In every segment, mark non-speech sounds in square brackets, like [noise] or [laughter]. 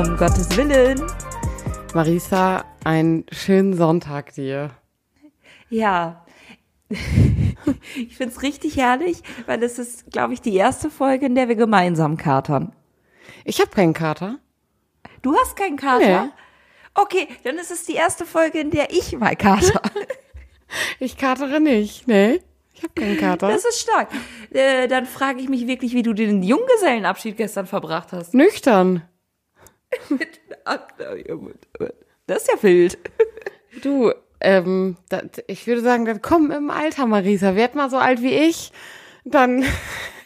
Um Gottes Willen. Marisa, einen schönen Sonntag dir. Ja. [laughs] ich find's richtig herrlich, weil es ist, glaube ich, die erste Folge, in der wir gemeinsam katern. Ich habe keinen Kater. Du hast keinen Kater? Nee. Okay, dann ist es die erste Folge, in der ich mal kater. [laughs] Ich katere nicht, nee. Ich habe keinen Kater. Das ist stark. Äh, dann frage ich mich wirklich, wie du den Junggesellenabschied gestern verbracht hast. Nüchtern. [laughs] Das ist ja wild. [laughs] Du, ähm, das, ich würde sagen, das kommt im Alter, Marisa. Werd mal so alt wie ich, dann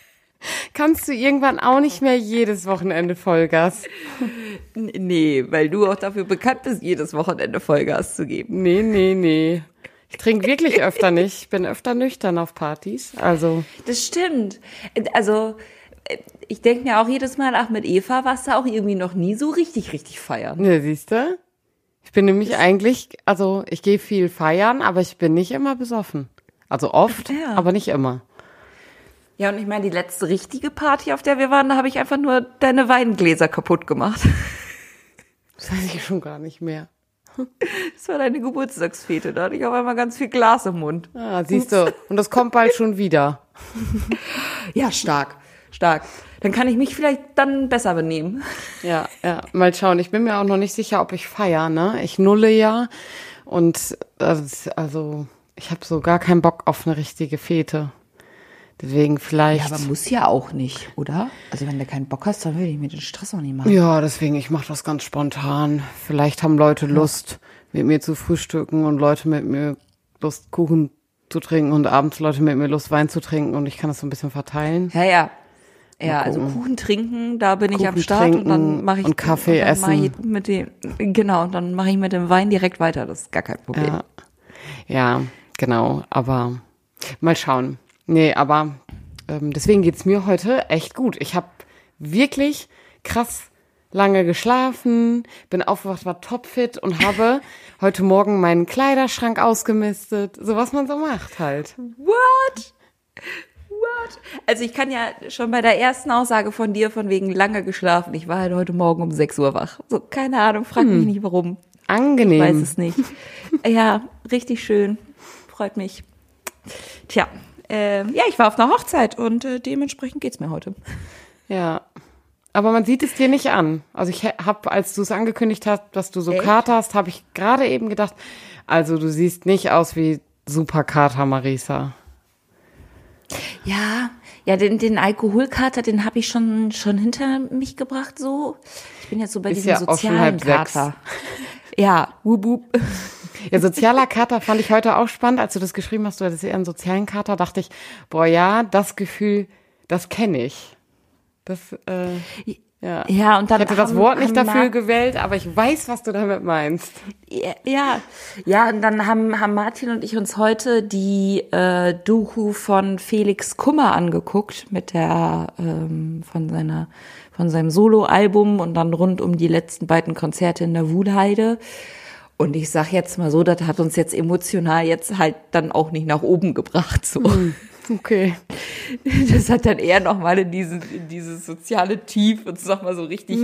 [laughs] kannst du irgendwann auch nicht mehr jedes Wochenende Vollgas. Nee, weil du auch dafür bekannt bist, jedes Wochenende Vollgas zu geben. Nee, nee, nee. Ich trinke wirklich öfter nicht. Ich bin öfter nüchtern auf Partys. Also, Das stimmt. Also, ich denke mir auch jedes Mal, ach, mit Eva warst du auch irgendwie noch nie so richtig, richtig feiern. ne, siehst du? Ich bin nämlich eigentlich, also ich gehe viel feiern, aber ich bin nicht immer besoffen. Also oft, Ja. aber nicht immer. Ja, und ich meine, die letzte richtige Party, auf der wir waren, da habe ich einfach nur deine Weingläser kaputt gemacht. [laughs] Das weiß ich schon gar nicht mehr. Das war deine Geburtstagsfete, da hatte ich auf einmal ganz viel Glas im Mund. Ah, siehst du. Und das kommt bald schon wieder. [laughs] Ja, stark, stark. Dann kann ich mich vielleicht dann besser benehmen. [laughs] Ja, ja. Mal schauen. Ich bin mir auch noch nicht sicher, ob ich feier, ne? Ich nulle ja. Und das, also, ich habe so gar keinen Bock auf eine richtige Fete. Deswegen vielleicht. Ja, aber muss ja auch nicht, oder? Also wenn du keinen Bock hast, dann will ich mir den Stress auch nicht machen. Ja, deswegen, ich mache das ganz spontan. Vielleicht haben Leute Lust, mit mir zu frühstücken und Leute mit mir Lust, Kuchen zu trinken und abends Leute mit mir Lust, Wein zu trinken und ich kann das so ein bisschen verteilen. Ja, ja. Ja, also. Kuchen trinken, da bin ich am Kuchen Start und dann mache ich und Kaffee ich essen. mit dem genau, und dann mache ich mit dem Wein direkt weiter, das ist gar kein Problem. Ja, ja genau. Aber mal schauen. Nee, aber ähm, deswegen geht's mir heute echt gut. Ich habe wirklich krass lange geschlafen, bin aufgewacht, war topfit und habe [laughs] heute Morgen meinen Kleiderschrank ausgemistet. So was man so macht halt. What? What? Also ich kann ja schon bei der ersten Aussage von dir von wegen lange geschlafen. Ich war halt heute Morgen um 6 Uhr wach. So, keine Ahnung, frag mich nicht warum. Angenehm. Weiß es nicht. ja, richtig schön. Freut mich. Tja, äh, ja, ich war auf einer Hochzeit und äh, dementsprechend geht's mir heute. Ja. Aber man sieht es dir nicht an. Also ich habe, als du es angekündigt hast, dass du so Echt? Kater hast, habe ich gerade eben gedacht, also du siehst nicht aus wie super Kater Marisa. Ja, ja, den, den Alkoholkater, den habe ich schon, schon hinter mich gebracht, so. Ich bin jetzt so bei Ist diesem ja sozialen. Kater. Ja, wup, wup. Ja, sozialer Kater fand ich heute auch spannend. Als du das geschrieben hast, du hattest eher einen sozialen Kater, dachte ich, boah, ja, das Gefühl, das kenne ich. Das, äh, ja. Ja, und dann ich hätte das haben- Wort nicht dafür gewählt, aber ich weiß, was du damit meinst. Ja, ja, ja, und dann haben, haben Martin und ich uns heute die äh, Doku von Felix Kummer angeguckt mit der ähm, von seiner von seinem Soloalbum und dann rund um die letzten beiden Konzerte in der Wuhlheide. Und ich sag jetzt mal so, das hat uns jetzt emotional jetzt halt dann auch nicht nach oben gebracht. So, Okay. [laughs] das hat dann eher noch mal in dieses in dieses soziale Tief uns noch mal so richtig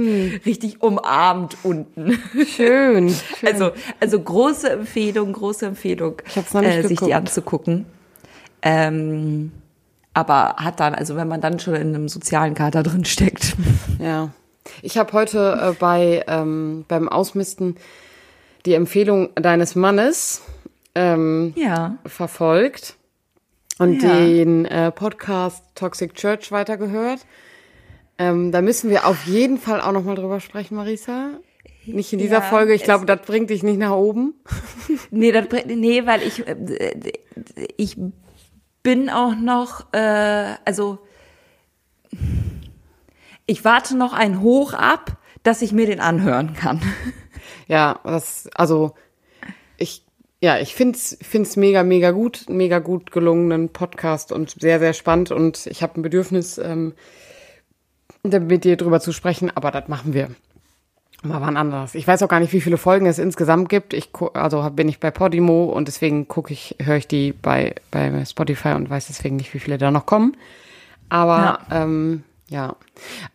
richtig umarmt unten. Schön. [laughs] schön. Also, also große Empfehlung, große Empfehlung, äh, sich die anzugucken. Ähm, aber hat dann, also wenn man dann schon in einem sozialen Kater drin steckt. Ja. Ich habe heute äh, bei ähm, beim Ausmisten die Empfehlung deines Mannes ähm, Ja. verfolgt und Ja. den äh, Podcast Toxic Church weitergehört. Ähm, da müssen wir auf jeden Fall auch noch mal drüber sprechen, Marisa. Nicht in dieser Ja, Folge. Ich glaube, das bringt dich nicht nach oben. [laughs] Nee, das, bringt- nee, weil ich, äh, ich bin auch noch, äh, also ich warte noch ein Hoch ab, dass ich mir den anhören kann. Ja, das, also ich, ja, ich find's, find's mega, mega gut, mega gut gelungenen Podcast und sehr, sehr spannend und ich habe ein Bedürfnis, ähm, mit dir drüber zu sprechen, aber das machen wir mal wann anders. Ich weiß auch gar nicht, wie viele Folgen es insgesamt gibt. Ich also bin ich bei Podimo und deswegen gucke ich, höre ich die bei bei Spotify und weiß deswegen nicht, wie viele da noch kommen. Aber ja, ähm, Ja.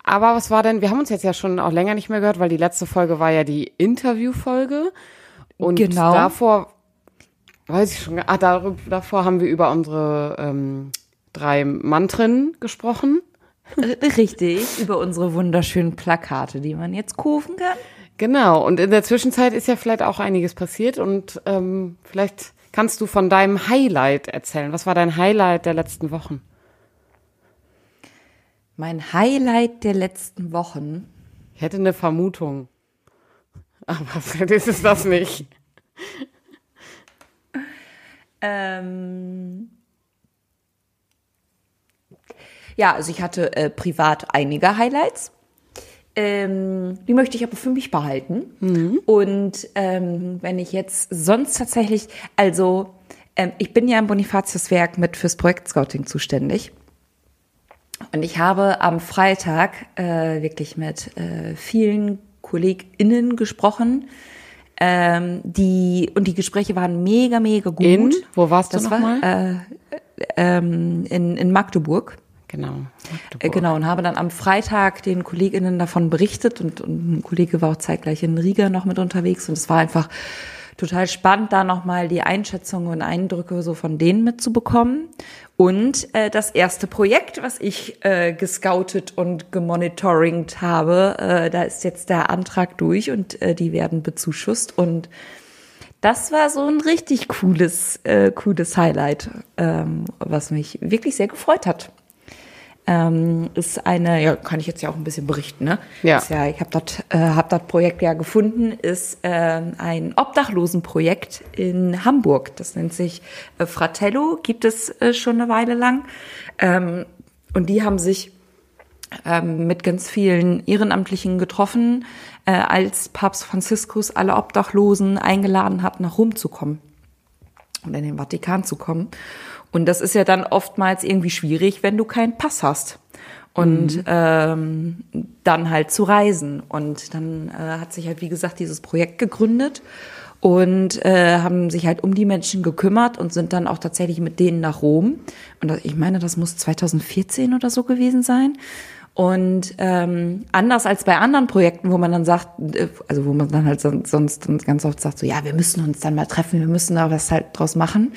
Aber was war denn, wir haben uns jetzt ja schon auch länger nicht mehr gehört, weil die letzte Folge war ja die Interviewfolge. Und Genau. davor, weiß ich schon, ah, darüber, davor haben wir über unsere ähm, drei Mantren gesprochen. Richtig, über unsere wunderschönen Plakate, die man jetzt kaufen kann. Genau, und in der Zwischenzeit ist ja vielleicht auch einiges passiert und ähm, vielleicht kannst du von deinem Highlight erzählen. Was war dein Highlight der letzten Wochen? Mein Highlight der letzten Wochen. Ich hätte eine Vermutung. Aber vielleicht ist es das nicht. Ähm ja, also ich hatte äh, privat einige Highlights. Ähm, die möchte ich aber für mich behalten. Und ähm, wenn ich jetzt sonst tatsächlich, also ähm, ich bin ja im Bonifatiuswerk mit fürs Projekt Scouting zuständig. Und ich habe am Freitag äh, wirklich mit äh, vielen KollegInnen gesprochen. Ähm, die, und die Gespräche waren mega, mega gut. In? Wo warst du das nochmal? war äh, ähm, in, in Magdeburg. Genau. Äh, genau, und habe dann am Freitag den KollegInnen davon berichtet und, und ein Kollege war auch zeitgleich in Riga noch mit unterwegs und es war einfach total spannend, da nochmal die Einschätzungen und Eindrücke so von denen mitzubekommen. Und äh, das erste Projekt, was ich äh, gescoutet und gemonitoringt habe, äh, da ist jetzt der Antrag durch und äh, die werden bezuschusst und das war so ein richtig cooles, äh, cooles Highlight, ähm, was mich wirklich sehr gefreut hat. Ähm, ist eine, ja, kann ich jetzt ja auch ein bisschen berichten, ne? Ja. Ist ja ich habe das äh, hab das Projekt ja gefunden, ist ähm, ein Obdachlosenprojekt in Hamburg. Das nennt sich äh, Fratello, gibt es äh, schon eine Weile lang. Ähm, und die haben sich ähm, mit ganz vielen Ehrenamtlichen getroffen, äh, als Papst Franziskus alle Obdachlosen eingeladen hat, nach Rom zu kommen und in den Vatikan zu kommen. Und das ist ja dann oftmals irgendwie schwierig, wenn du keinen Pass hast. Und ähm, dann halt zu reisen. Und dann äh, hat sich halt, wie gesagt, dieses Projekt gegründet und äh, haben sich halt um die Menschen gekümmert und sind dann auch tatsächlich mit denen nach Rom. Und ich meine, das muss 2014 oder so gewesen sein. Und ähm, anders als bei anderen Projekten, wo man dann sagt, äh, also wo man dann halt son- sonst ganz oft sagt, so ja, wir müssen uns dann mal treffen, wir müssen da was halt draus machen.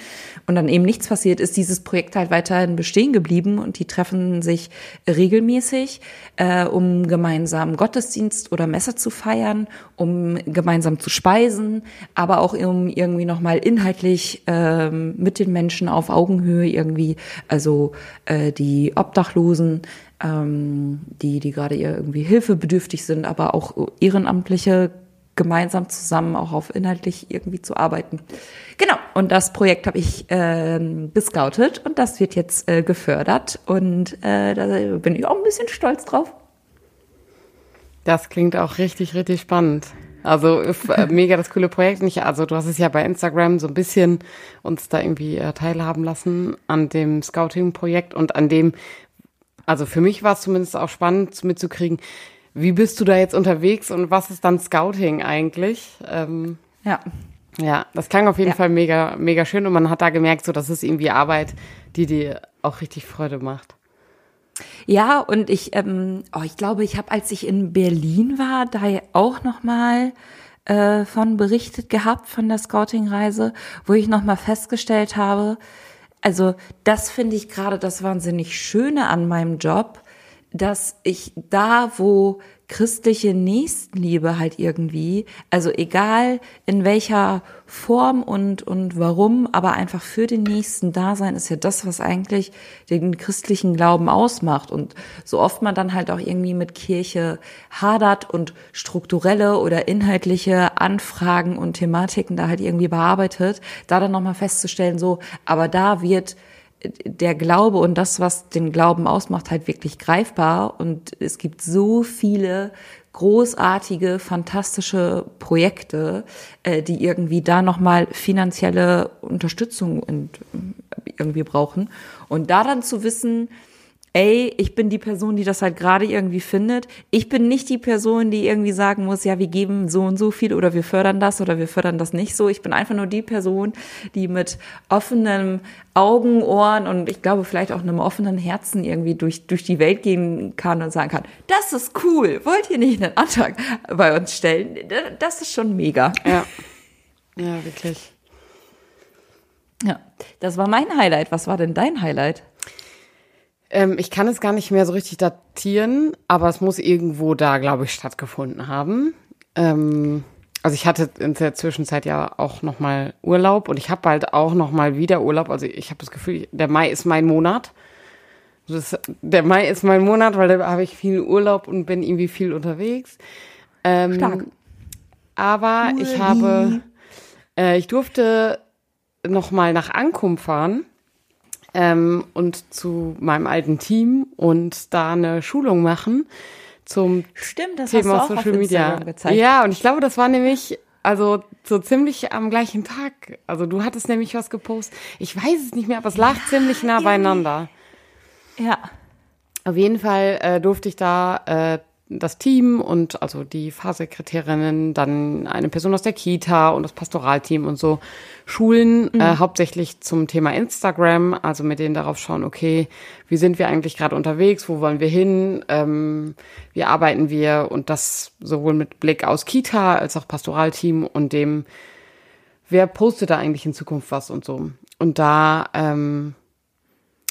Und dann eben nichts passiert, ist dieses Projekt halt weiterhin bestehen geblieben und die treffen sich regelmäßig, äh, um gemeinsam Gottesdienst oder Messe zu feiern, um gemeinsam zu speisen, aber auch um irgendwie nochmal inhaltlich ähm, mit den Menschen auf Augenhöhe irgendwie, also äh, die Obdachlosen, ähm, die, die gerade ihr irgendwie hilfebedürftig sind, aber auch Ehrenamtliche gemeinsam zusammen auch auf inhaltlich irgendwie zu arbeiten. Genau, und das Projekt habe ich ähm, gescoutet und das wird jetzt äh, gefördert und äh, da bin ich auch ein bisschen stolz drauf. Das klingt auch richtig, richtig spannend. Also äh, [laughs] mega das coole Projekt. Nicht, also du hast es ja bei Instagram so ein bisschen uns da irgendwie äh, teilhaben lassen an dem Scouting-Projekt und an dem, also für mich war es zumindest auch spannend mitzukriegen, wie bist du da jetzt unterwegs und was ist dann Scouting eigentlich? Ähm, Ja. ja, das klang auf jeden Ja. Fall mega, mega schön und man hat da gemerkt, so dass es irgendwie Arbeit, die dir auch richtig Freude macht. Ja, und ich, ähm, oh, ich glaube, ich habe, als ich in Berlin war, da auch noch mal äh, von berichtet gehabt von der Scouting-Reise, wo ich noch mal festgestellt habe, also das finde ich gerade das wahnsinnig Schöne an meinem Job, dass ich da, wo christliche Nächstenliebe halt irgendwie, also egal in welcher Form und, und warum, aber einfach für den Nächsten da sein, ist ja das, was eigentlich den christlichen Glauben ausmacht. Und so oft man dann halt auch irgendwie mit Kirche hadert und strukturelle oder inhaltliche Anfragen und Thematiken da halt irgendwie bearbeitet, da dann nochmal festzustellen, so, aber da wird der Glaube und das, was den Glauben ausmacht, halt wirklich greifbar. Und es gibt so viele großartige, fantastische Projekte, äh, die irgendwie da nochmal finanzielle Unterstützung und, äh, irgendwie brauchen. Und da dann zu wissen, ey, ich bin die Person, die das halt gerade irgendwie findet. Ich bin nicht die Person, die irgendwie sagen muss, ja, wir geben so und so viel oder wir fördern das oder wir fördern das nicht so. Ich bin einfach nur die Person, die mit offenen Augen, Ohren und ich glaube vielleicht auch einem offenen Herzen irgendwie durch, durch die Welt gehen kann und sagen kann, das ist cool, wollt ihr nicht einen Antrag bei uns stellen? Das ist schon mega. Ja. Ja, wirklich. Ja, das war mein Highlight. Was war denn dein Highlight? Ähm, ich kann es gar nicht mehr so richtig datieren, aber es muss irgendwo da, glaube ich, stattgefunden haben. Ähm, also ich hatte in der Zwischenzeit ja auch noch mal Urlaub und ich habe bald auch noch mal wieder Urlaub. Also ich habe das Gefühl, der Mai ist mein Monat. Das, der Mai ist mein Monat, weil da habe ich viel Urlaub und bin irgendwie viel unterwegs. Ähm, Stark. Aber Uli. ich habe, äh, ich durfte noch mal nach Ankum fahren ähm, und zu meinem alten Team und da eine Schulung machen zum Stimmt, das Thema hast du auch Social auf Media. Gezeigt. Ja, und ich glaube, das war nämlich also so ziemlich am gleichen Tag. Also du hattest nämlich was gepostet. Ich weiß es nicht mehr, aber es lag ziemlich nah beieinander. Ja. Auf jeden Fall äh, durfte ich da äh, das Team und also die Fahrsekretärinnen, dann eine Person aus der Kita und das Pastoralteam und so schulen, äh, hauptsächlich zum Thema Instagram, also mit denen darauf schauen, okay, wie sind wir eigentlich gerade unterwegs, wo wollen wir hin, ähm, wie arbeiten wir? Und das sowohl mit Blick aus Kita als auch Pastoralteam und dem, wer postet da eigentlich in Zukunft was und so. Und da ähm,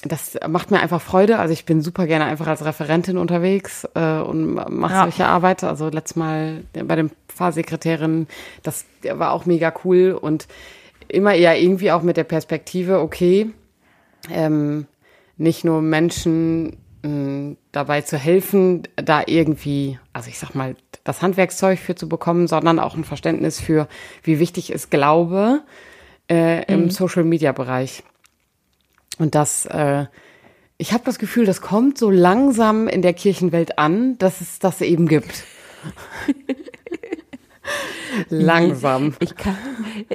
das macht mir einfach Freude. Also ich bin super gerne einfach als Referentin unterwegs äh, und mache Ja. solche Arbeit. Also letztes Mal bei den Fahrsekretärinnen, das war auch mega cool und immer eher irgendwie auch mit der Perspektive, okay, ähm, nicht nur Menschen mh, dabei zu helfen, da irgendwie, also ich sag mal, das Handwerkszeug für zu bekommen, sondern auch ein Verständnis für, wie wichtig ist Glaube äh, im Social-Media-Bereich. Und das, äh, ich habe das Gefühl, das kommt so langsam in der Kirchenwelt an, dass es das eben gibt. [laughs] langsam. Ich kann,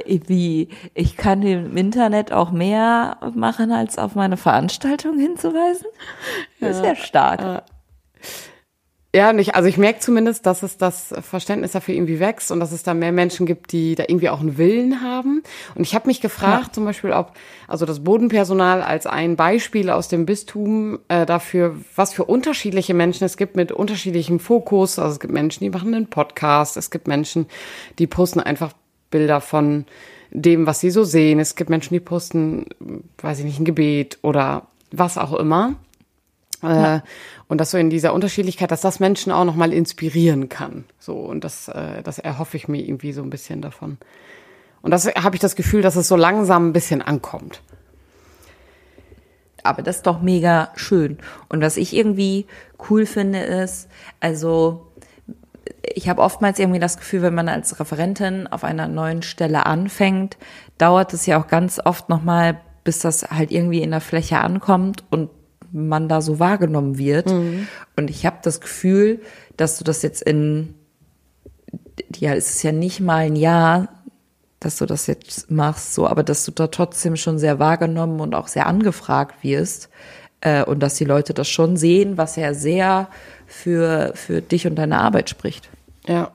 wie, ich kann im Internet auch mehr machen, als auf meine Veranstaltung hinzuweisen. Das ist ja stark. Ja, nicht. Also ich merke zumindest, dass es das Verständnis dafür irgendwie wächst und dass es da mehr Menschen gibt, die da irgendwie auch einen Willen haben. Und ich habe mich gefragt, zum Beispiel, ob also das Bodenpersonal als ein Beispiel aus dem Bistum äh, dafür, was für unterschiedliche Menschen es gibt mit unterschiedlichem Fokus. Also es gibt Menschen, die machen einen Podcast, es gibt Menschen, die posten einfach Bilder von dem, was sie so sehen. Es gibt Menschen, die posten, weiß ich nicht, ein Gebet oder was auch immer. Äh, und das so in dieser Unterschiedlichkeit, dass das Menschen auch nochmal inspirieren kann. So, und das, äh, das erhoffe ich mir irgendwie so ein bisschen davon. Und das habe ich das Gefühl, dass es so langsam ein bisschen ankommt. Aber das ist doch mega schön. Und was ich irgendwie cool finde, ist, also ich habe oftmals irgendwie das Gefühl, wenn man als Referentin auf einer neuen Stelle anfängt, dauert es ja auch ganz oft nochmal, bis das halt irgendwie in der Fläche ankommt und man da so wahrgenommen wird. Und ich habe das Gefühl, dass du das jetzt in, ja, es ist ja nicht mal ein Jahr, dass du das jetzt machst, so, aber dass du da trotzdem schon sehr wahrgenommen und auch sehr angefragt wirst äh, und dass die Leute das schon sehen, was ja sehr für, für dich und deine Arbeit spricht. Ja.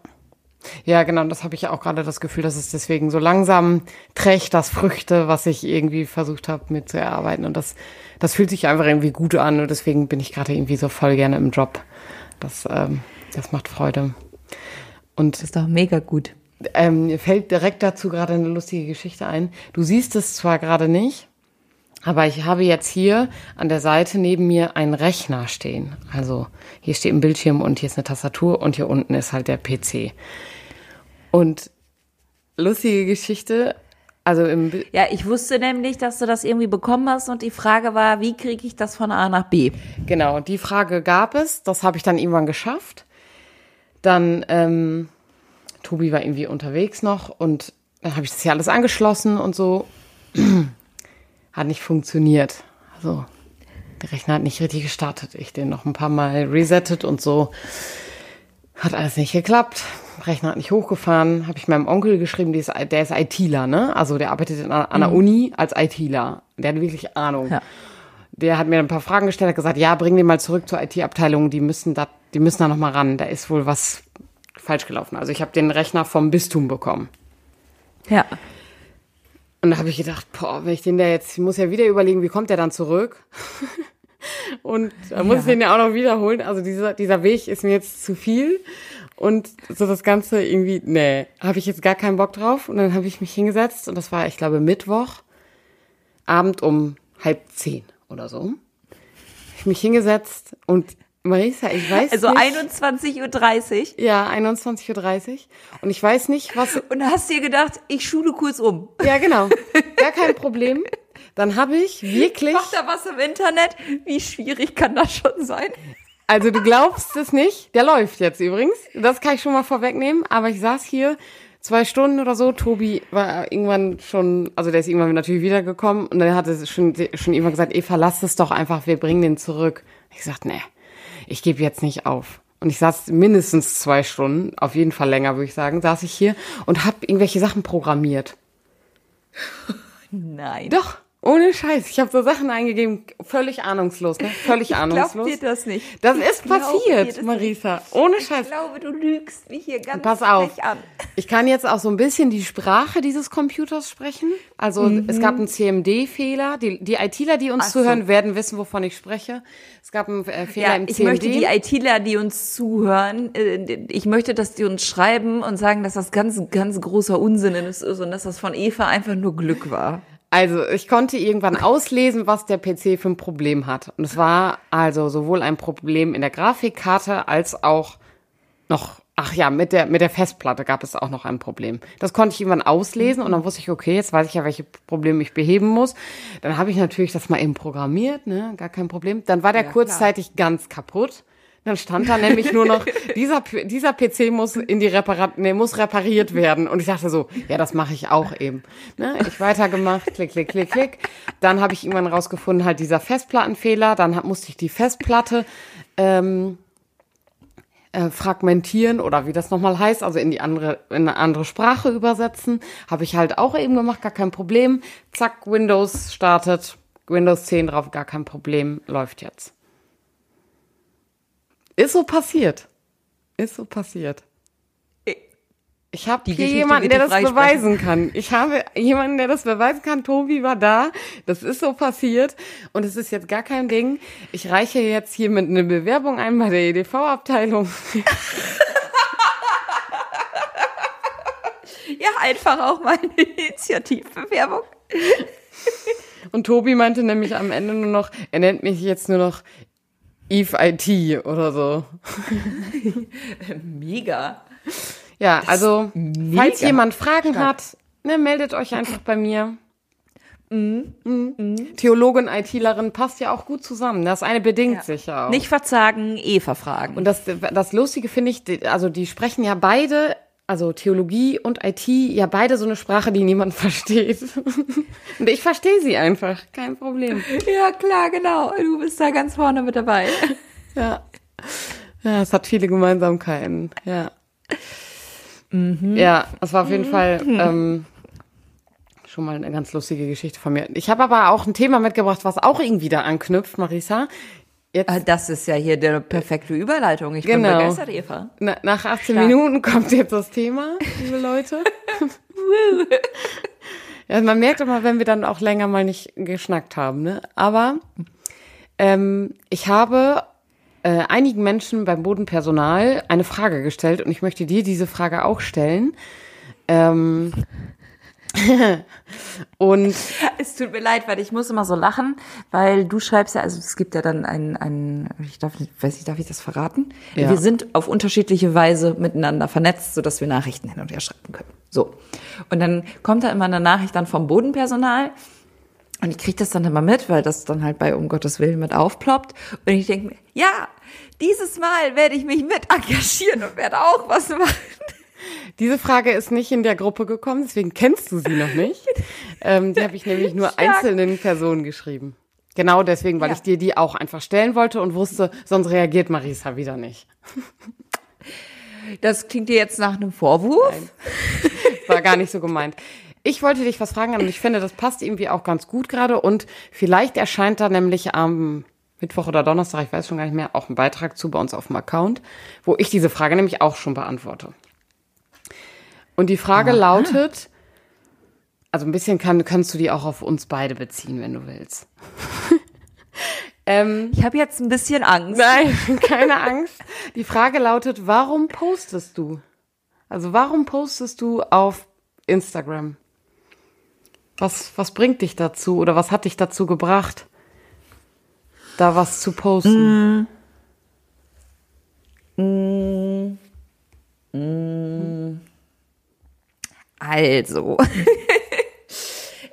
Ja, genau, und das habe ich auch gerade das Gefühl, dass es deswegen so langsam trägt das Früchte, was ich irgendwie versucht habe mit zu erarbeiten. Und das, das fühlt sich einfach irgendwie gut an und deswegen bin ich gerade irgendwie so voll gerne im Job. Das, ähm, das macht Freude. Und Das ist doch mega gut. ähm, mir fällt direkt dazu gerade eine lustige Geschichte ein. Du siehst es zwar gerade nicht, aber ich habe jetzt hier an der Seite neben mir einen Rechner stehen. Also hier steht ein Bildschirm und hier ist eine Tastatur und hier unten ist halt der PC. Und lustige Geschichte, also im Bi- Ja, ich wusste nämlich, dass du das irgendwie bekommen hast und die Frage war, wie kriege ich das von A nach B? Genau, die Frage gab es. Das habe ich dann irgendwann geschafft. Dann, ähm, Tobi war irgendwie unterwegs noch und dann habe ich das hier alles angeschlossen und so. [clears throat] Hat nicht funktioniert. Also, der Rechner hat nicht richtig gestartet. Ich den noch ein paar Mal resettet und so. Hat alles nicht geklappt. Rechner hat nicht hochgefahren. Habe ich meinem Onkel geschrieben, der ist, der ist ITler, ne? Also der arbeitet in, an der Uni als ITler. Der hat wirklich Ahnung. Ja. der hat mir ein paar Fragen gestellt, hat gesagt, ja, bring den mal zurück zur IT-Abteilung, die müssen da, die müssen da noch mal ran. Da ist wohl was falsch gelaufen. Also ich habe den Rechner vom Bistum bekommen. Ja. Und da habe ich gedacht, boah, wenn ich den da jetzt, ich muss ja wieder überlegen, wie kommt der dann zurück? [laughs] und da muss Ja. ich den ja auch noch wiederholen. Also dieser, dieser Weg ist mir jetzt zu viel. Und so das Ganze irgendwie, nee, habe ich jetzt gar keinen Bock drauf. Und dann habe ich mich hingesetzt und das war, ich glaube, Mittwoch, Abend um halb zehn oder so. Hab ich mich hingesetzt und Marisa, ich weiß Also nicht. 21.30 Uhr. Ja, 21.30 Uhr. Und ich weiß nicht, was, Und hast du dir gedacht, ich schule kurz um. ja genau, [laughs] gar kein Problem. Dann habe ich wirklich, Macht da was im Internet? Wie schwierig kann das schon sein? also du glaubst es nicht, der läuft jetzt übrigens. Das kann ich schon mal vorwegnehmen. Aber ich saß hier zwei Stunden oder so. Tobi war irgendwann schon, also der ist irgendwann natürlich wiedergekommen und dann hat er schon, schon irgendwann gesagt, Eva, lass es doch einfach, wir bringen den zurück. Ich gesagt, nee, ich gebe jetzt nicht auf. Und ich saß mindestens zwei Stunden, auf jeden Fall länger, würde ich sagen, saß ich hier und habe irgendwelche Sachen programmiert. [laughs] Nein. Doch, ohne Scheiß. Ich habe so Sachen eingegeben, völlig ahnungslos, ne? Völlig [laughs] Ich ahnungslos. dir das nicht. Das Ich ist passiert, das Marisa. Ohne Ich Scheiß. glaube, du lügst mich hier ganz Pass auf. an. Ich kann jetzt auch so ein bisschen die Sprache dieses Computers sprechen. Also es gab einen CMD-Fehler. Die, die ITler, die uns Mhm. Ach so. zuhören, werden wissen, wovon ich spreche. Es gab einen äh, Fehler Ja, im ich CMD. möchte die ITler, die uns zuhören, äh, ich möchte, dass die uns schreiben und sagen, dass das ganz, ganz großer Unsinn ist und dass das von Eva einfach nur Glück war. Also ich konnte irgendwann auslesen, was der PC für ein Problem hat. Und es war also sowohl ein Problem in der Grafikkarte als auch noch, ach ja, mit der, mit der Festplatte gab es auch noch ein Problem. Das konnte ich irgendwann auslesen und dann wusste ich, okay, jetzt weiß ich ja, welche Probleme ich beheben muss. Dann habe ich natürlich das mal eben programmiert, ne, gar kein Problem. Dann war der Ja, kurzzeitig ganz kaputt. Dann stand da nämlich nur noch, [laughs] dieser, dieser PC muss in die Reparat, nee, muss repariert werden. Und ich dachte so, ja, das mache ich auch eben. Ne? Ich weitergemacht, klick, klick, klick, klick. Dann habe ich irgendwann rausgefunden, halt dieser Festplattenfehler. Dann hab, musste ich die Festplatte ähm, äh, fragmentieren oder wie das nochmal heißt, also in die andere, in eine andere Sprache übersetzen. Habe ich halt auch eben gemacht, gar kein Problem. Zack, Windows startet, Windows 10 drauf, gar kein Problem, läuft jetzt. Ist so passiert. Ist so passiert. Ich habe hier jemanden, der das beweisen kann. Ich habe jemanden, der das beweisen kann. Tobi war da. Das ist so passiert. Und es ist jetzt gar kein Ding. Ich reiche jetzt hiermit eine Bewerbung ein bei der EDV-Abteilung. [laughs] Ja, einfach auch mal eine Initiativbewerbung. Und Tobi meinte nämlich am Ende nur noch, er nennt mich jetzt nur noch Eve IT oder so. [laughs] Mega. Ja, also, mega falls jemand Fragen stark. hat, ne, meldet euch einfach bei mir. Mhm. Mhm. Theologin, ITlerin passt ja auch gut zusammen. Das eine bedingt sich ja auch. Nicht verzagen, Eva fragen. Und das, das Lustige finde ich, also die sprechen ja beide, also Theologie und IT, ja beide so eine Sprache, die niemand [laughs] versteht. Und ich verstehe sie einfach, kein Problem. [laughs] ja, klar, genau. Du bist da ganz vorne mit dabei. [laughs] Ja. Ja, es hat viele Gemeinsamkeiten, ja. Ja, das war auf jeden Fall ähm, schon mal eine ganz lustige Geschichte von mir. Ich habe aber auch ein Thema mitgebracht, was auch irgendwie da anknüpft, Marisa. Jetzt Ah, Das ist ja hier der perfekte Überleitung. Ich bin Genau. begeistert, Eva. Na, nach 18 Stark. Minuten kommt jetzt das Thema, liebe Leute. [laughs] ja, man merkt immer, wenn wir dann auch länger mal nicht geschnackt haben, ne? Aber ähm, ich habe äh, einigen Menschen beim Bodenpersonal eine Frage gestellt und ich möchte dir diese Frage auch stellen. Ähm, [laughs] und Es tut mir leid, weil ich muss immer so lachen, weil du schreibst ja, also es gibt ja dann ein, ein ich darf nicht, weiß nicht, darf ich das verraten? Ja. Wir sind auf unterschiedliche Weise miteinander vernetzt, sodass wir Nachrichten hin und her schreiben können. So. Und dann kommt da immer eine Nachricht dann vom Bodenpersonal und ich kriege das dann immer mit, weil das dann halt bei Um Gottes Willen mit aufploppt. Und ich denke mir, ja, dieses Mal werde ich mich mit engagieren und werde auch was machen. Diese Frage ist nicht in der Gruppe gekommen, deswegen kennst du sie noch nicht. ähm, die habe ich nämlich nur einzelnen Personen geschrieben. Genau deswegen, weil Ja. ich dir die auch einfach stellen wollte und wusste, sonst reagiert Marisa wieder nicht. Das klingt dir jetzt nach einem Vorwurf? War gar nicht so gemeint. ich wollte dich was fragen und ich finde, das passt irgendwie auch ganz gut gerade und vielleicht erscheint da nämlich am Mittwoch oder Donnerstag, ich weiß schon gar nicht mehr, auch ein Beitrag zu bei uns auf dem Account, wo ich diese Frage nämlich auch schon beantworte. Und die Frage Aha. lautet, also ein bisschen kann, kannst du die auch auf uns beide beziehen, wenn du willst. [laughs] ähm, ich habe jetzt ein bisschen Angst. Nein, [laughs] keine Angst. Die Frage lautet, warum postest du? Also warum postest du auf Instagram? Was, was bringt dich dazu oder was hat dich dazu gebracht, da was zu posten? Mm. Mm. Also,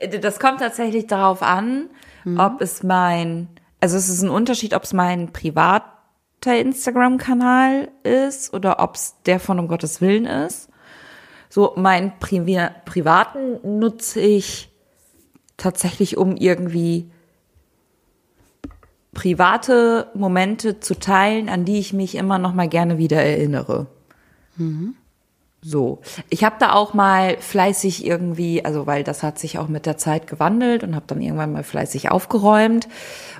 [laughs] das kommt tatsächlich darauf an, mhm. ob es mein, also es ist ein Unterschied, ob es mein privater Instagram-Kanal ist oder ob es der von um Gottes Willen ist. So, meinen Pri privaten nutze ich tatsächlich, um irgendwie private Momente zu teilen, an die ich mich immer noch mal gerne wieder erinnere. Mhm. So, ich habe da auch mal fleißig irgendwie, also weil das hat sich auch mit der Zeit gewandelt und habe dann irgendwann mal fleißig aufgeräumt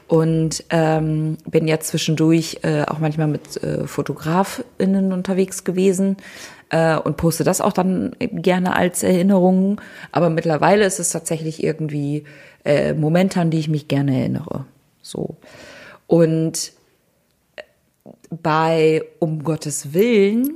und ähm, bin jetzt zwischendurch äh, auch manchmal mit äh, Fotografinnen unterwegs gewesen äh, und poste das auch dann gerne als Erinnerung. Aber mittlerweile ist es tatsächlich irgendwie äh, Momente, an die ich mich gerne erinnere. So und bei um Gottes Willen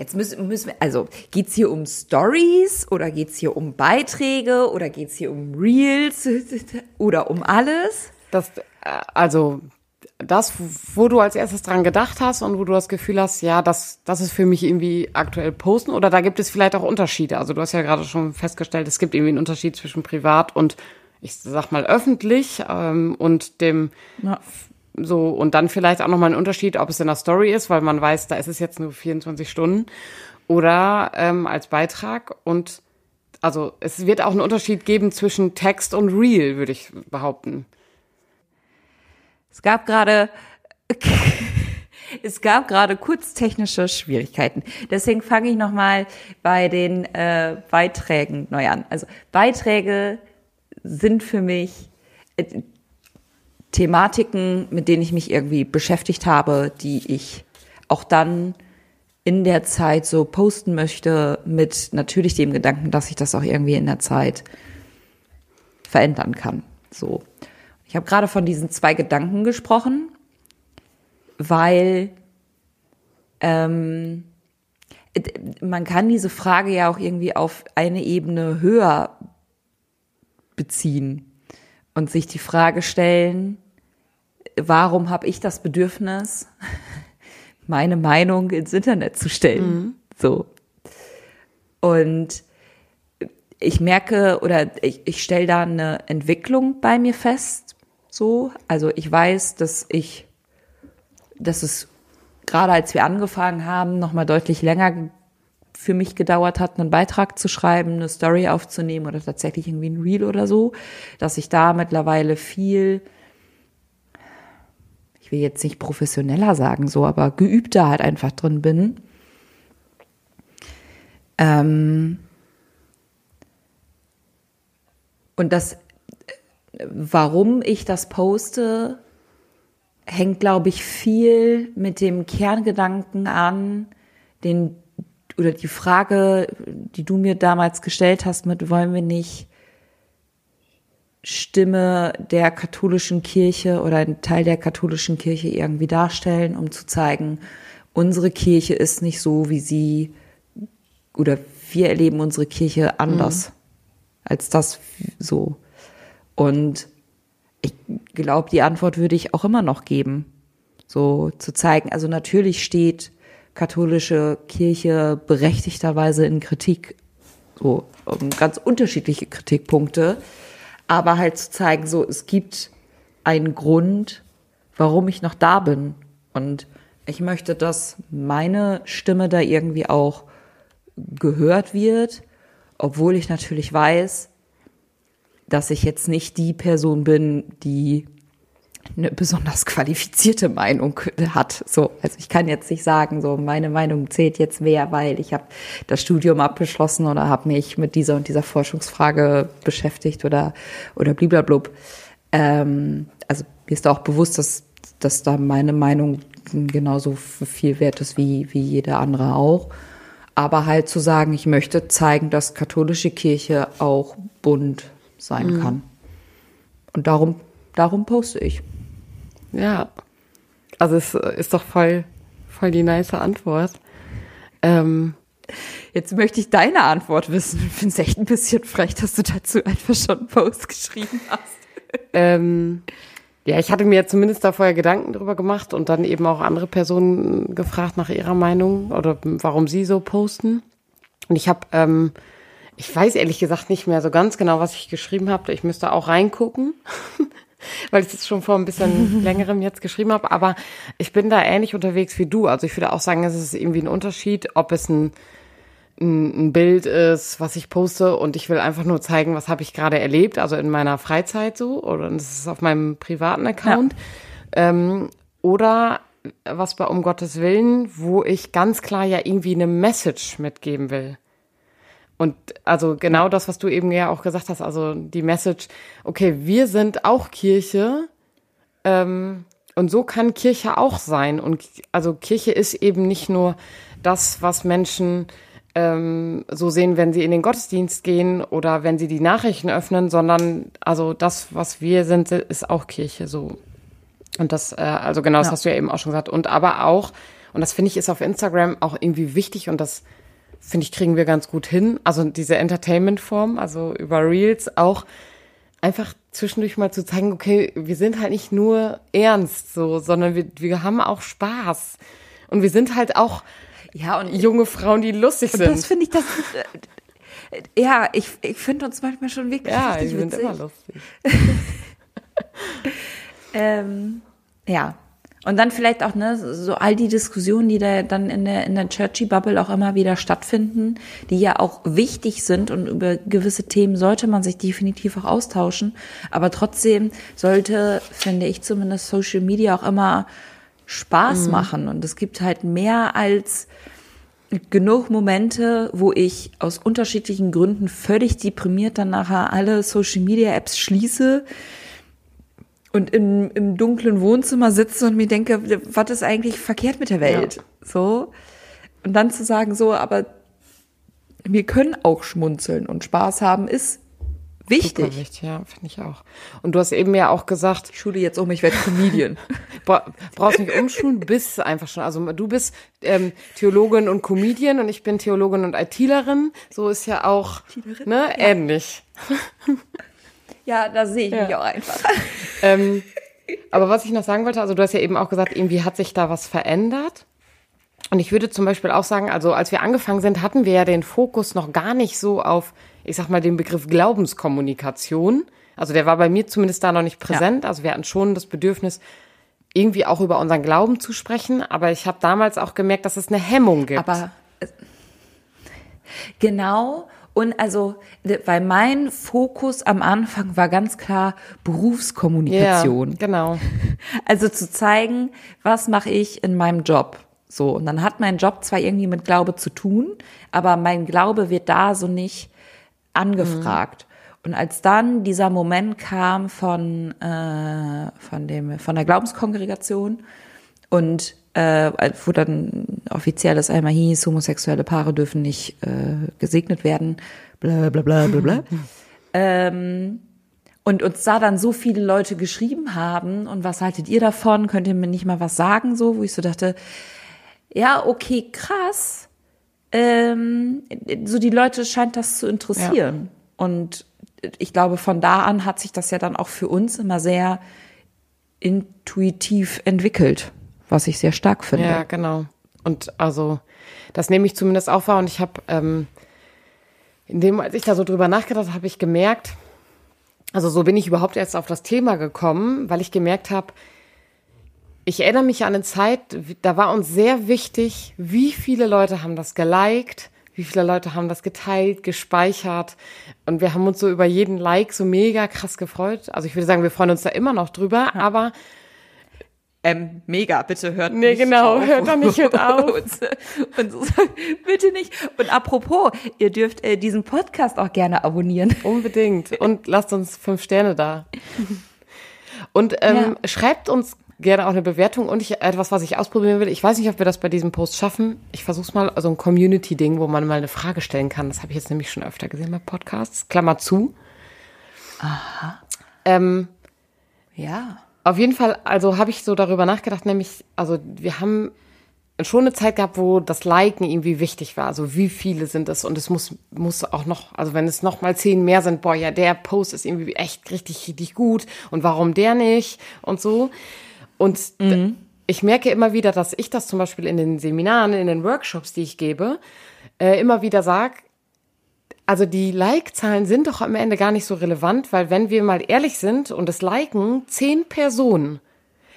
Jetzt müssen, müssen wir, also geht's hier um Stories oder geht's hier um Beiträge oder geht's hier um Reels [laughs] oder um alles? Das, äh, also das, wo du als erstes dran gedacht hast und wo du das Gefühl hast, ja, das, das ist für mich irgendwie aktuell posten oder da gibt es vielleicht auch Unterschiede. Also du hast ja gerade schon festgestellt, es gibt irgendwie einen Unterschied zwischen privat und ich sag mal öffentlich ähm, und dem ja so, und dann vielleicht auch nochmal ein Unterschied, ob es in der Story ist, weil man weiß, da ist es jetzt nur 24 Stunden oder ähm, als Beitrag. Und also es wird auch einen Unterschied geben zwischen Text und Real, würde ich behaupten. Es gab gerade [laughs] es gab gerade kurz technische Schwierigkeiten. Deswegen fange ich nochmal bei den äh, Beiträgen neu an. Also Beiträge sind für mich, äh, Thematiken, mit denen ich mich irgendwie beschäftigt habe, die ich auch dann in der Zeit so posten möchte, mit natürlich dem Gedanken, dass ich das auch irgendwie in der Zeit verändern kann. So. Ich habe gerade von diesen zwei Gedanken gesprochen, weil ähm, man kann diese Frage ja auch irgendwie auf eine Ebene höher beziehen und sich die Frage stellen, warum habe ich das Bedürfnis, meine Meinung ins Internet zu stellen? Mhm. So. Und ich merke oder ich, ich stelle da eine Entwicklung bei mir fest. So, also ich weiß, dass ich, dass es gerade als wir angefangen haben, noch mal deutlich länger für mich gedauert hat, einen Beitrag zu schreiben, eine Story aufzunehmen oder tatsächlich irgendwie ein Reel oder so, dass ich da mittlerweile viel, will jetzt nicht professioneller sagen, so, aber geübter halt einfach drin bin. Ähm und das, warum ich das poste, hängt, glaube ich, viel mit dem Kerngedanken an, den oder die Frage, die du mir damals gestellt hast, mit wollen wir nicht Stimme der katholischen Kirche oder einen Teil der katholischen Kirche irgendwie darstellen, um zu zeigen, unsere Kirche ist nicht so, wie sie oder wir erleben unsere Kirche anders mhm. als das so. Und ich glaube, die Antwort würde ich auch immer noch geben, so zu zeigen. Also natürlich steht katholische Kirche berechtigterweise in Kritik, so um, ganz unterschiedliche Kritikpunkte, aber halt zu zeigen, so es gibt einen Grund, warum ich noch da bin. Und ich möchte, dass meine Stimme da irgendwie auch gehört wird, obwohl ich natürlich weiß, dass ich jetzt nicht die Person bin, die eine besonders qualifizierte Meinung hat. So, also ich kann jetzt nicht sagen, so meine Meinung zählt jetzt mehr, weil ich habe das Studium abgeschlossen oder habe mich mit dieser und dieser Forschungsfrage beschäftigt oder oder bliblablub. Ähm, also mir ist auch bewusst, dass dass da meine Meinung genauso viel wert ist wie wie jede andere auch. Aber halt zu sagen, ich möchte zeigen, dass katholische Kirche auch bunt sein mhm. kann. Und darum darum poste ich. Ja, also es ist doch voll, voll die nice Antwort. Ähm, Jetzt möchte ich deine Antwort wissen. Ich finde es echt ein bisschen frech, dass du dazu einfach schon einen Post geschrieben hast. Ähm, ja, ich hatte mir zumindest da vorher Gedanken drüber gemacht und dann eben auch andere Personen gefragt nach ihrer Meinung oder warum sie so posten. Und ich habe, ähm, ich weiß ehrlich gesagt nicht mehr so ganz genau, was ich geschrieben habe. Ich müsste auch reingucken. [laughs] [laughs] weil ich das schon vor ein bisschen [laughs] längerem jetzt geschrieben habe. Aber ich bin da ähnlich unterwegs wie du. Also ich würde auch sagen, es ist irgendwie ein Unterschied, ob es ein, ein, ein Bild ist, was ich poste und ich will einfach nur zeigen, was habe ich gerade erlebt, also in meiner Freizeit so, oder das ist auf meinem privaten Account. Ja. Ähm, oder was bei Um Gottes Willen, wo ich ganz klar ja irgendwie eine Message mitgeben will. Und also genau das, was du eben ja auch gesagt hast, also die Message, okay, wir sind auch Kirche ähm, und so kann Kirche auch sein. Und also Kirche ist eben nicht nur das, was Menschen ähm, so sehen, wenn sie in den Gottesdienst gehen oder wenn sie die Nachrichten öffnen, sondern also das, was wir sind, ist auch Kirche so. Und das, äh, also genau, das ja. hast du ja eben auch schon gesagt. Und aber auch, und das finde ich ist auf Instagram auch irgendwie wichtig und das finde ich, kriegen wir ganz gut hin. Also diese Entertainment-Form, also über Reels auch einfach zwischendurch mal zu zeigen, okay, wir sind halt nicht nur ernst so, sondern wir, wir haben auch Spaß. Und wir sind halt auch ja, und junge Frauen, die lustig sind. Das finde ich das. Äh, ja, ich, ich finde uns manchmal schon wirklich ja, richtig witzig. Ja, sind immer lustig. [laughs] ähm, ja, und dann vielleicht auch, ne, so all die Diskussionen, die da dann in der, in der Churchy-Bubble auch immer wieder stattfinden, die ja auch wichtig sind und über gewisse Themen sollte man sich definitiv auch austauschen. Aber trotzdem sollte, finde ich zumindest, Social Media auch immer Spaß mhm. machen. Und es gibt halt mehr als genug Momente, wo ich aus unterschiedlichen Gründen völlig deprimiert dann nachher alle Social Media Apps schließe, und im, im dunklen Wohnzimmer sitze und mir denke, was ist eigentlich verkehrt mit der Welt? Ja. So. Und dann zu sagen, so, aber wir können auch schmunzeln und Spaß haben ist wichtig. Super wichtig, ja, finde ich auch. Und du hast eben ja auch gesagt. Ich schule jetzt um, ich werde Comedian. [laughs] brauchst nicht umschulen, bist einfach schon. Also du bist ähm, Theologin und Comedian und ich bin Theologin und ITlerin. So ist ja auch ne, ja. ähnlich. [laughs] Ja, da sehe ich ja. mich auch einfach. [laughs] Ähm, aber was ich noch sagen wollte, also du hast ja eben auch gesagt, irgendwie hat sich da was verändert. Und ich würde zum Beispiel auch sagen, also als wir angefangen sind, hatten wir ja den Fokus noch gar nicht so auf, ich sag mal, den Begriff Glaubenskommunikation. Also der war bei mir zumindest da noch nicht präsent. Ja. Also wir hatten schon das Bedürfnis, irgendwie auch über unseren Glauben zu sprechen. Aber ich habe damals auch gemerkt, dass es eine Hemmung gibt. Aber äh, genau. Und also, weil mein Fokus am Anfang war ganz klar Berufskommunikation. Ja, genau. [laughs] Also zu zeigen, was mache ich in meinem Job. So, und dann hat mein Job zwar irgendwie mit Glaube zu tun, aber mein Glaube wird da so nicht angefragt. Mhm. Und als dann dieser Moment kam von, äh, von, dem, von der Glaubenskongregation und äh, wo dann offiziell das einmal hieß, homosexuelle Paare dürfen nicht äh, gesegnet werden, bla bla bla bla bla. [laughs] ähm, und uns da dann so viele Leute geschrieben haben und was haltet ihr davon? Könnt ihr mir nicht mal was sagen, so, wo ich so dachte, ja, okay, krass. Ähm, so die Leute scheint das zu interessieren. Ja. Und ich glaube, von da an hat sich das ja dann auch für uns immer sehr intuitiv entwickelt was ich sehr stark finde. Ja, genau. Und also, das nehme ich zumindest auch wahr. Und ich habe, ähm, in dem, als ich da so drüber nachgedacht habe, habe ich gemerkt, also so bin ich überhaupt erst auf das Thema gekommen, weil ich gemerkt habe, ich erinnere mich an eine Zeit, da war uns sehr wichtig, wie viele Leute haben das geliked, wie viele Leute haben das geteilt, gespeichert. Und wir haben uns so über jeden Like so mega krass gefreut. Also ich würde sagen, wir freuen uns da immer noch drüber, ja. aber ähm, mega, bitte hört nee, nicht genau, auf. hört doch nicht mit auf. [laughs] und so, [laughs] bitte nicht. Und apropos, ihr dürft äh, diesen Podcast auch gerne abonnieren. [laughs] Unbedingt. Und lasst uns fünf Sterne da. Und ähm, ja. schreibt uns gerne auch eine Bewertung und ich, etwas, was ich ausprobieren will. Ich weiß nicht, ob wir das bei diesem Post schaffen. Ich versuche es mal, also ein Community-Ding, wo man mal eine Frage stellen kann. Das habe ich jetzt nämlich schon öfter gesehen bei Podcasts. Klammer zu. Aha. Ähm, ja. Auf jeden Fall, also habe ich so darüber nachgedacht, nämlich, also wir haben schon eine Zeit gehabt, wo das Liken irgendwie wichtig war. Also wie viele sind es? Und es muss, muss auch noch, also wenn es noch mal zehn mehr sind, boah, ja, der Post ist irgendwie echt richtig, richtig gut. Und warum der nicht? Und so. Und mhm. ich merke immer wieder, dass ich das zum Beispiel in den Seminaren, in den Workshops, die ich gebe, äh, immer wieder sage, also die Like-Zahlen sind doch am Ende gar nicht so relevant, weil wenn wir mal ehrlich sind und es liken zehn Personen,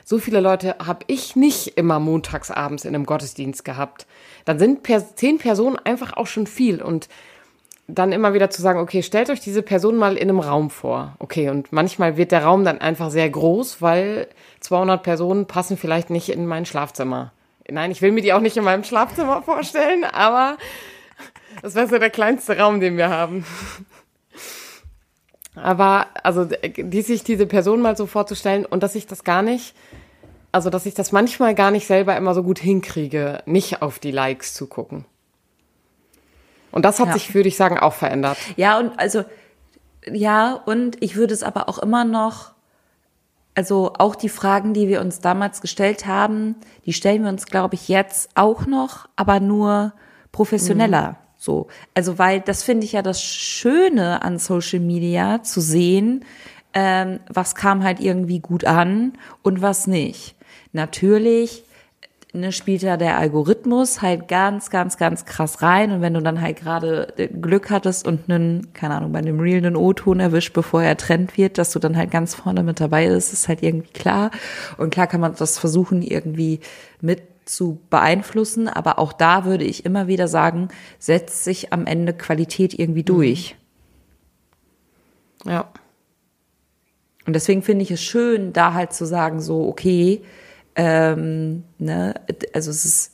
so viele Leute habe ich nicht immer montagsabends in einem Gottesdienst gehabt. Dann sind per zehn Personen einfach auch schon viel und dann immer wieder zu sagen, okay, stellt euch diese Person mal in einem Raum vor. Okay, und manchmal wird der Raum dann einfach sehr groß, weil 200 Personen passen vielleicht nicht in mein Schlafzimmer. Nein, ich will mir die auch nicht in meinem Schlafzimmer vorstellen, aber das wäre so der kleinste Raum, den wir haben. Aber also die sich diese Person mal so vorzustellen und dass ich das gar nicht, also dass ich das manchmal gar nicht selber immer so gut hinkriege, nicht auf die Likes zu gucken. Und das hat ja. sich, würde ich sagen, auch verändert. Ja, und also, ja, und ich würde es aber auch immer noch, also auch die Fragen, die wir uns damals gestellt haben, die stellen wir uns, glaube ich, jetzt auch noch, aber nur professioneller. Mhm. So. Also, weil das finde ich ja das Schöne an Social Media zu sehen, ähm, was kam halt irgendwie gut an und was nicht. Natürlich ne, spielt da der Algorithmus halt ganz, ganz, ganz krass rein. Und wenn du dann halt gerade äh, Glück hattest und einen, keine Ahnung, bei einem Reel einen O-Ton erwischt, bevor er Trend wird, dass du dann halt ganz vorne mit dabei bist, ist halt irgendwie klar. Und klar kann man das versuchen, irgendwie mit zu beeinflussen, aber auch da würde ich immer wieder sagen, setzt sich am Ende Qualität irgendwie durch. Ja. Und deswegen finde ich es schön, da halt zu sagen, so, okay, ähm, ne, also es ist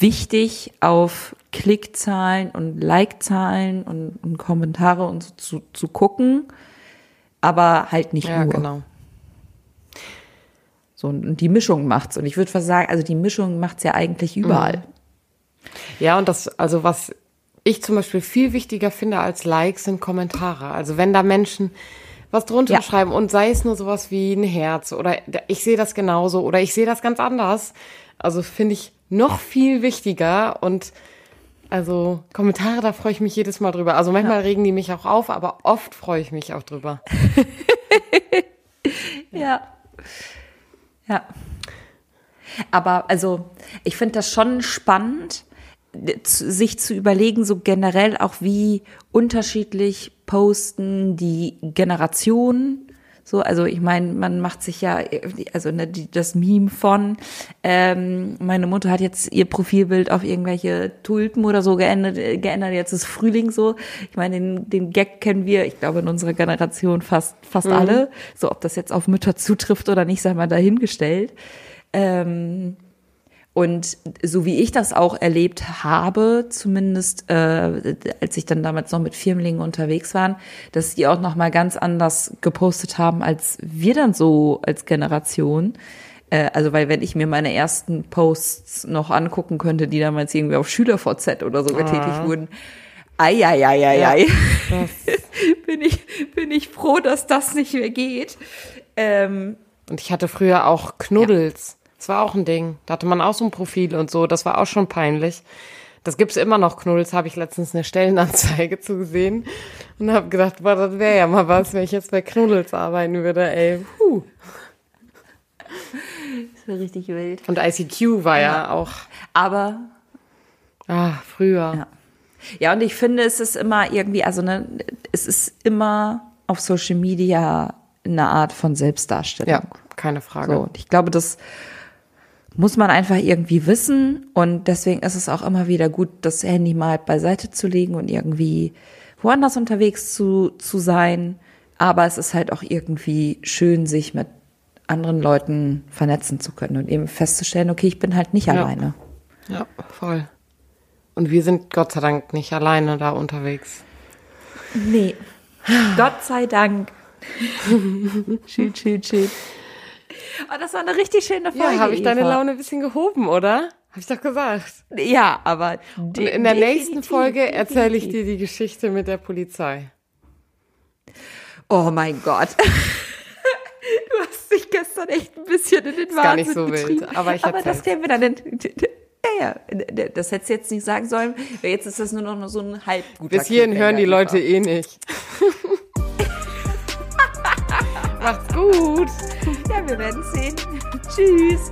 wichtig, auf Klickzahlen und Like-Zahlen und, und, Kommentare und so zu, zu gucken, aber halt nicht ja, nur. Genau. So, und die Mischung macht's. Und ich würde fast sagen, also die Mischung macht's ja eigentlich überall. Ja, und das, also was ich zum Beispiel viel wichtiger finde als Likes sind Kommentare. Also wenn da Menschen was drunter ja. schreiben und sei es nur sowas wie ein Herz oder ich sehe das genauso oder ich sehe das ganz anders. Also finde ich noch viel wichtiger und also Kommentare, da freue ich mich jedes Mal drüber. Also manchmal ja. regen die mich auch auf, aber oft freue ich mich auch drüber. [laughs] ja. Ja. Aber also, ich finde das schon spannend, sich zu überlegen, so generell auch wie unterschiedlich posten die Generationen. So, also ich meine, man macht sich ja, also ne, die, das Meme von, ähm, meine Mutter hat jetzt ihr Profilbild auf irgendwelche Tulpen oder so geändert, geändert jetzt ist Frühling so. Ich meine, den, den Gag kennen wir, ich glaube, in unserer Generation fast, fast mhm. alle. So, ob das jetzt auf Mütter zutrifft oder nicht, sei mal dahingestellt. Ähm, und so wie ich das auch erlebt habe, zumindest äh, als ich dann damals noch mit Firmlingen unterwegs waren, dass die auch noch mal ganz anders gepostet haben als wir dann so als Generation. Äh, also weil wenn ich mir meine ersten Posts noch angucken könnte, die damals irgendwie auf SchülerVZ oder so getätigt ah. wurden, ei, ei, ei, ei, ei. Ja, [laughs] bin ich bin ich froh, dass das nicht mehr geht. Ähm, und ich hatte früher auch Knuddels. Ja. Das war auch ein Ding. Da hatte man auch so ein Profil und so. Das war auch schon peinlich. Das gibt's immer noch. Knuddels habe ich letztens eine Stellenanzeige [laughs] zugesehen und habe gedacht, boah, das wäre ja mal was, wenn ich jetzt bei Knuddels arbeiten würde, ey. Puh. Das wäre richtig wild. Und ICQ war ja, ja auch. Aber. Ah, früher. Ja. ja, und ich finde, es ist immer irgendwie, also ne, es ist immer auf Social Media eine Art von Selbstdarstellung. Ja, keine Frage. So, und ich glaube, das muss man einfach irgendwie wissen. Und deswegen ist es auch immer wieder gut, das Handy mal beiseite zu legen und irgendwie woanders unterwegs zu, zu sein. Aber es ist halt auch irgendwie schön, sich mit anderen Leuten vernetzen zu können und eben festzustellen, okay, ich bin halt nicht Ja. alleine. Ja, voll. Und wir sind Gott sei Dank nicht alleine da unterwegs. Nee. Gott sei Dank. schön, schön, schön. Oh, das war eine richtig schöne Folge. Ja, habe ich deine Eva. Laune ein bisschen gehoben, oder? Habe ich doch gesagt. Ja, aber Und in der nächsten Folge erzähle ich dir die Geschichte mit der Polizei. Oh mein Gott. [laughs] Du hast dich gestern echt ein bisschen in den Wahnsinn gar nicht so wild, getrieben. aber ich Aber das kennen wir dann. In, ja, ja, das hättest du jetzt nicht sagen sollen. Jetzt ist das nur noch so ein halb guter Bis hierhin hören die. Leute eh nicht. [laughs] Macht's gut. Ja, wir werden sehen. [laughs] Tschüss.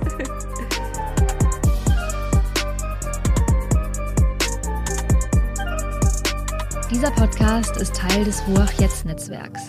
Dieser Podcast ist Teil des Ruach Jetzt Netzwerks.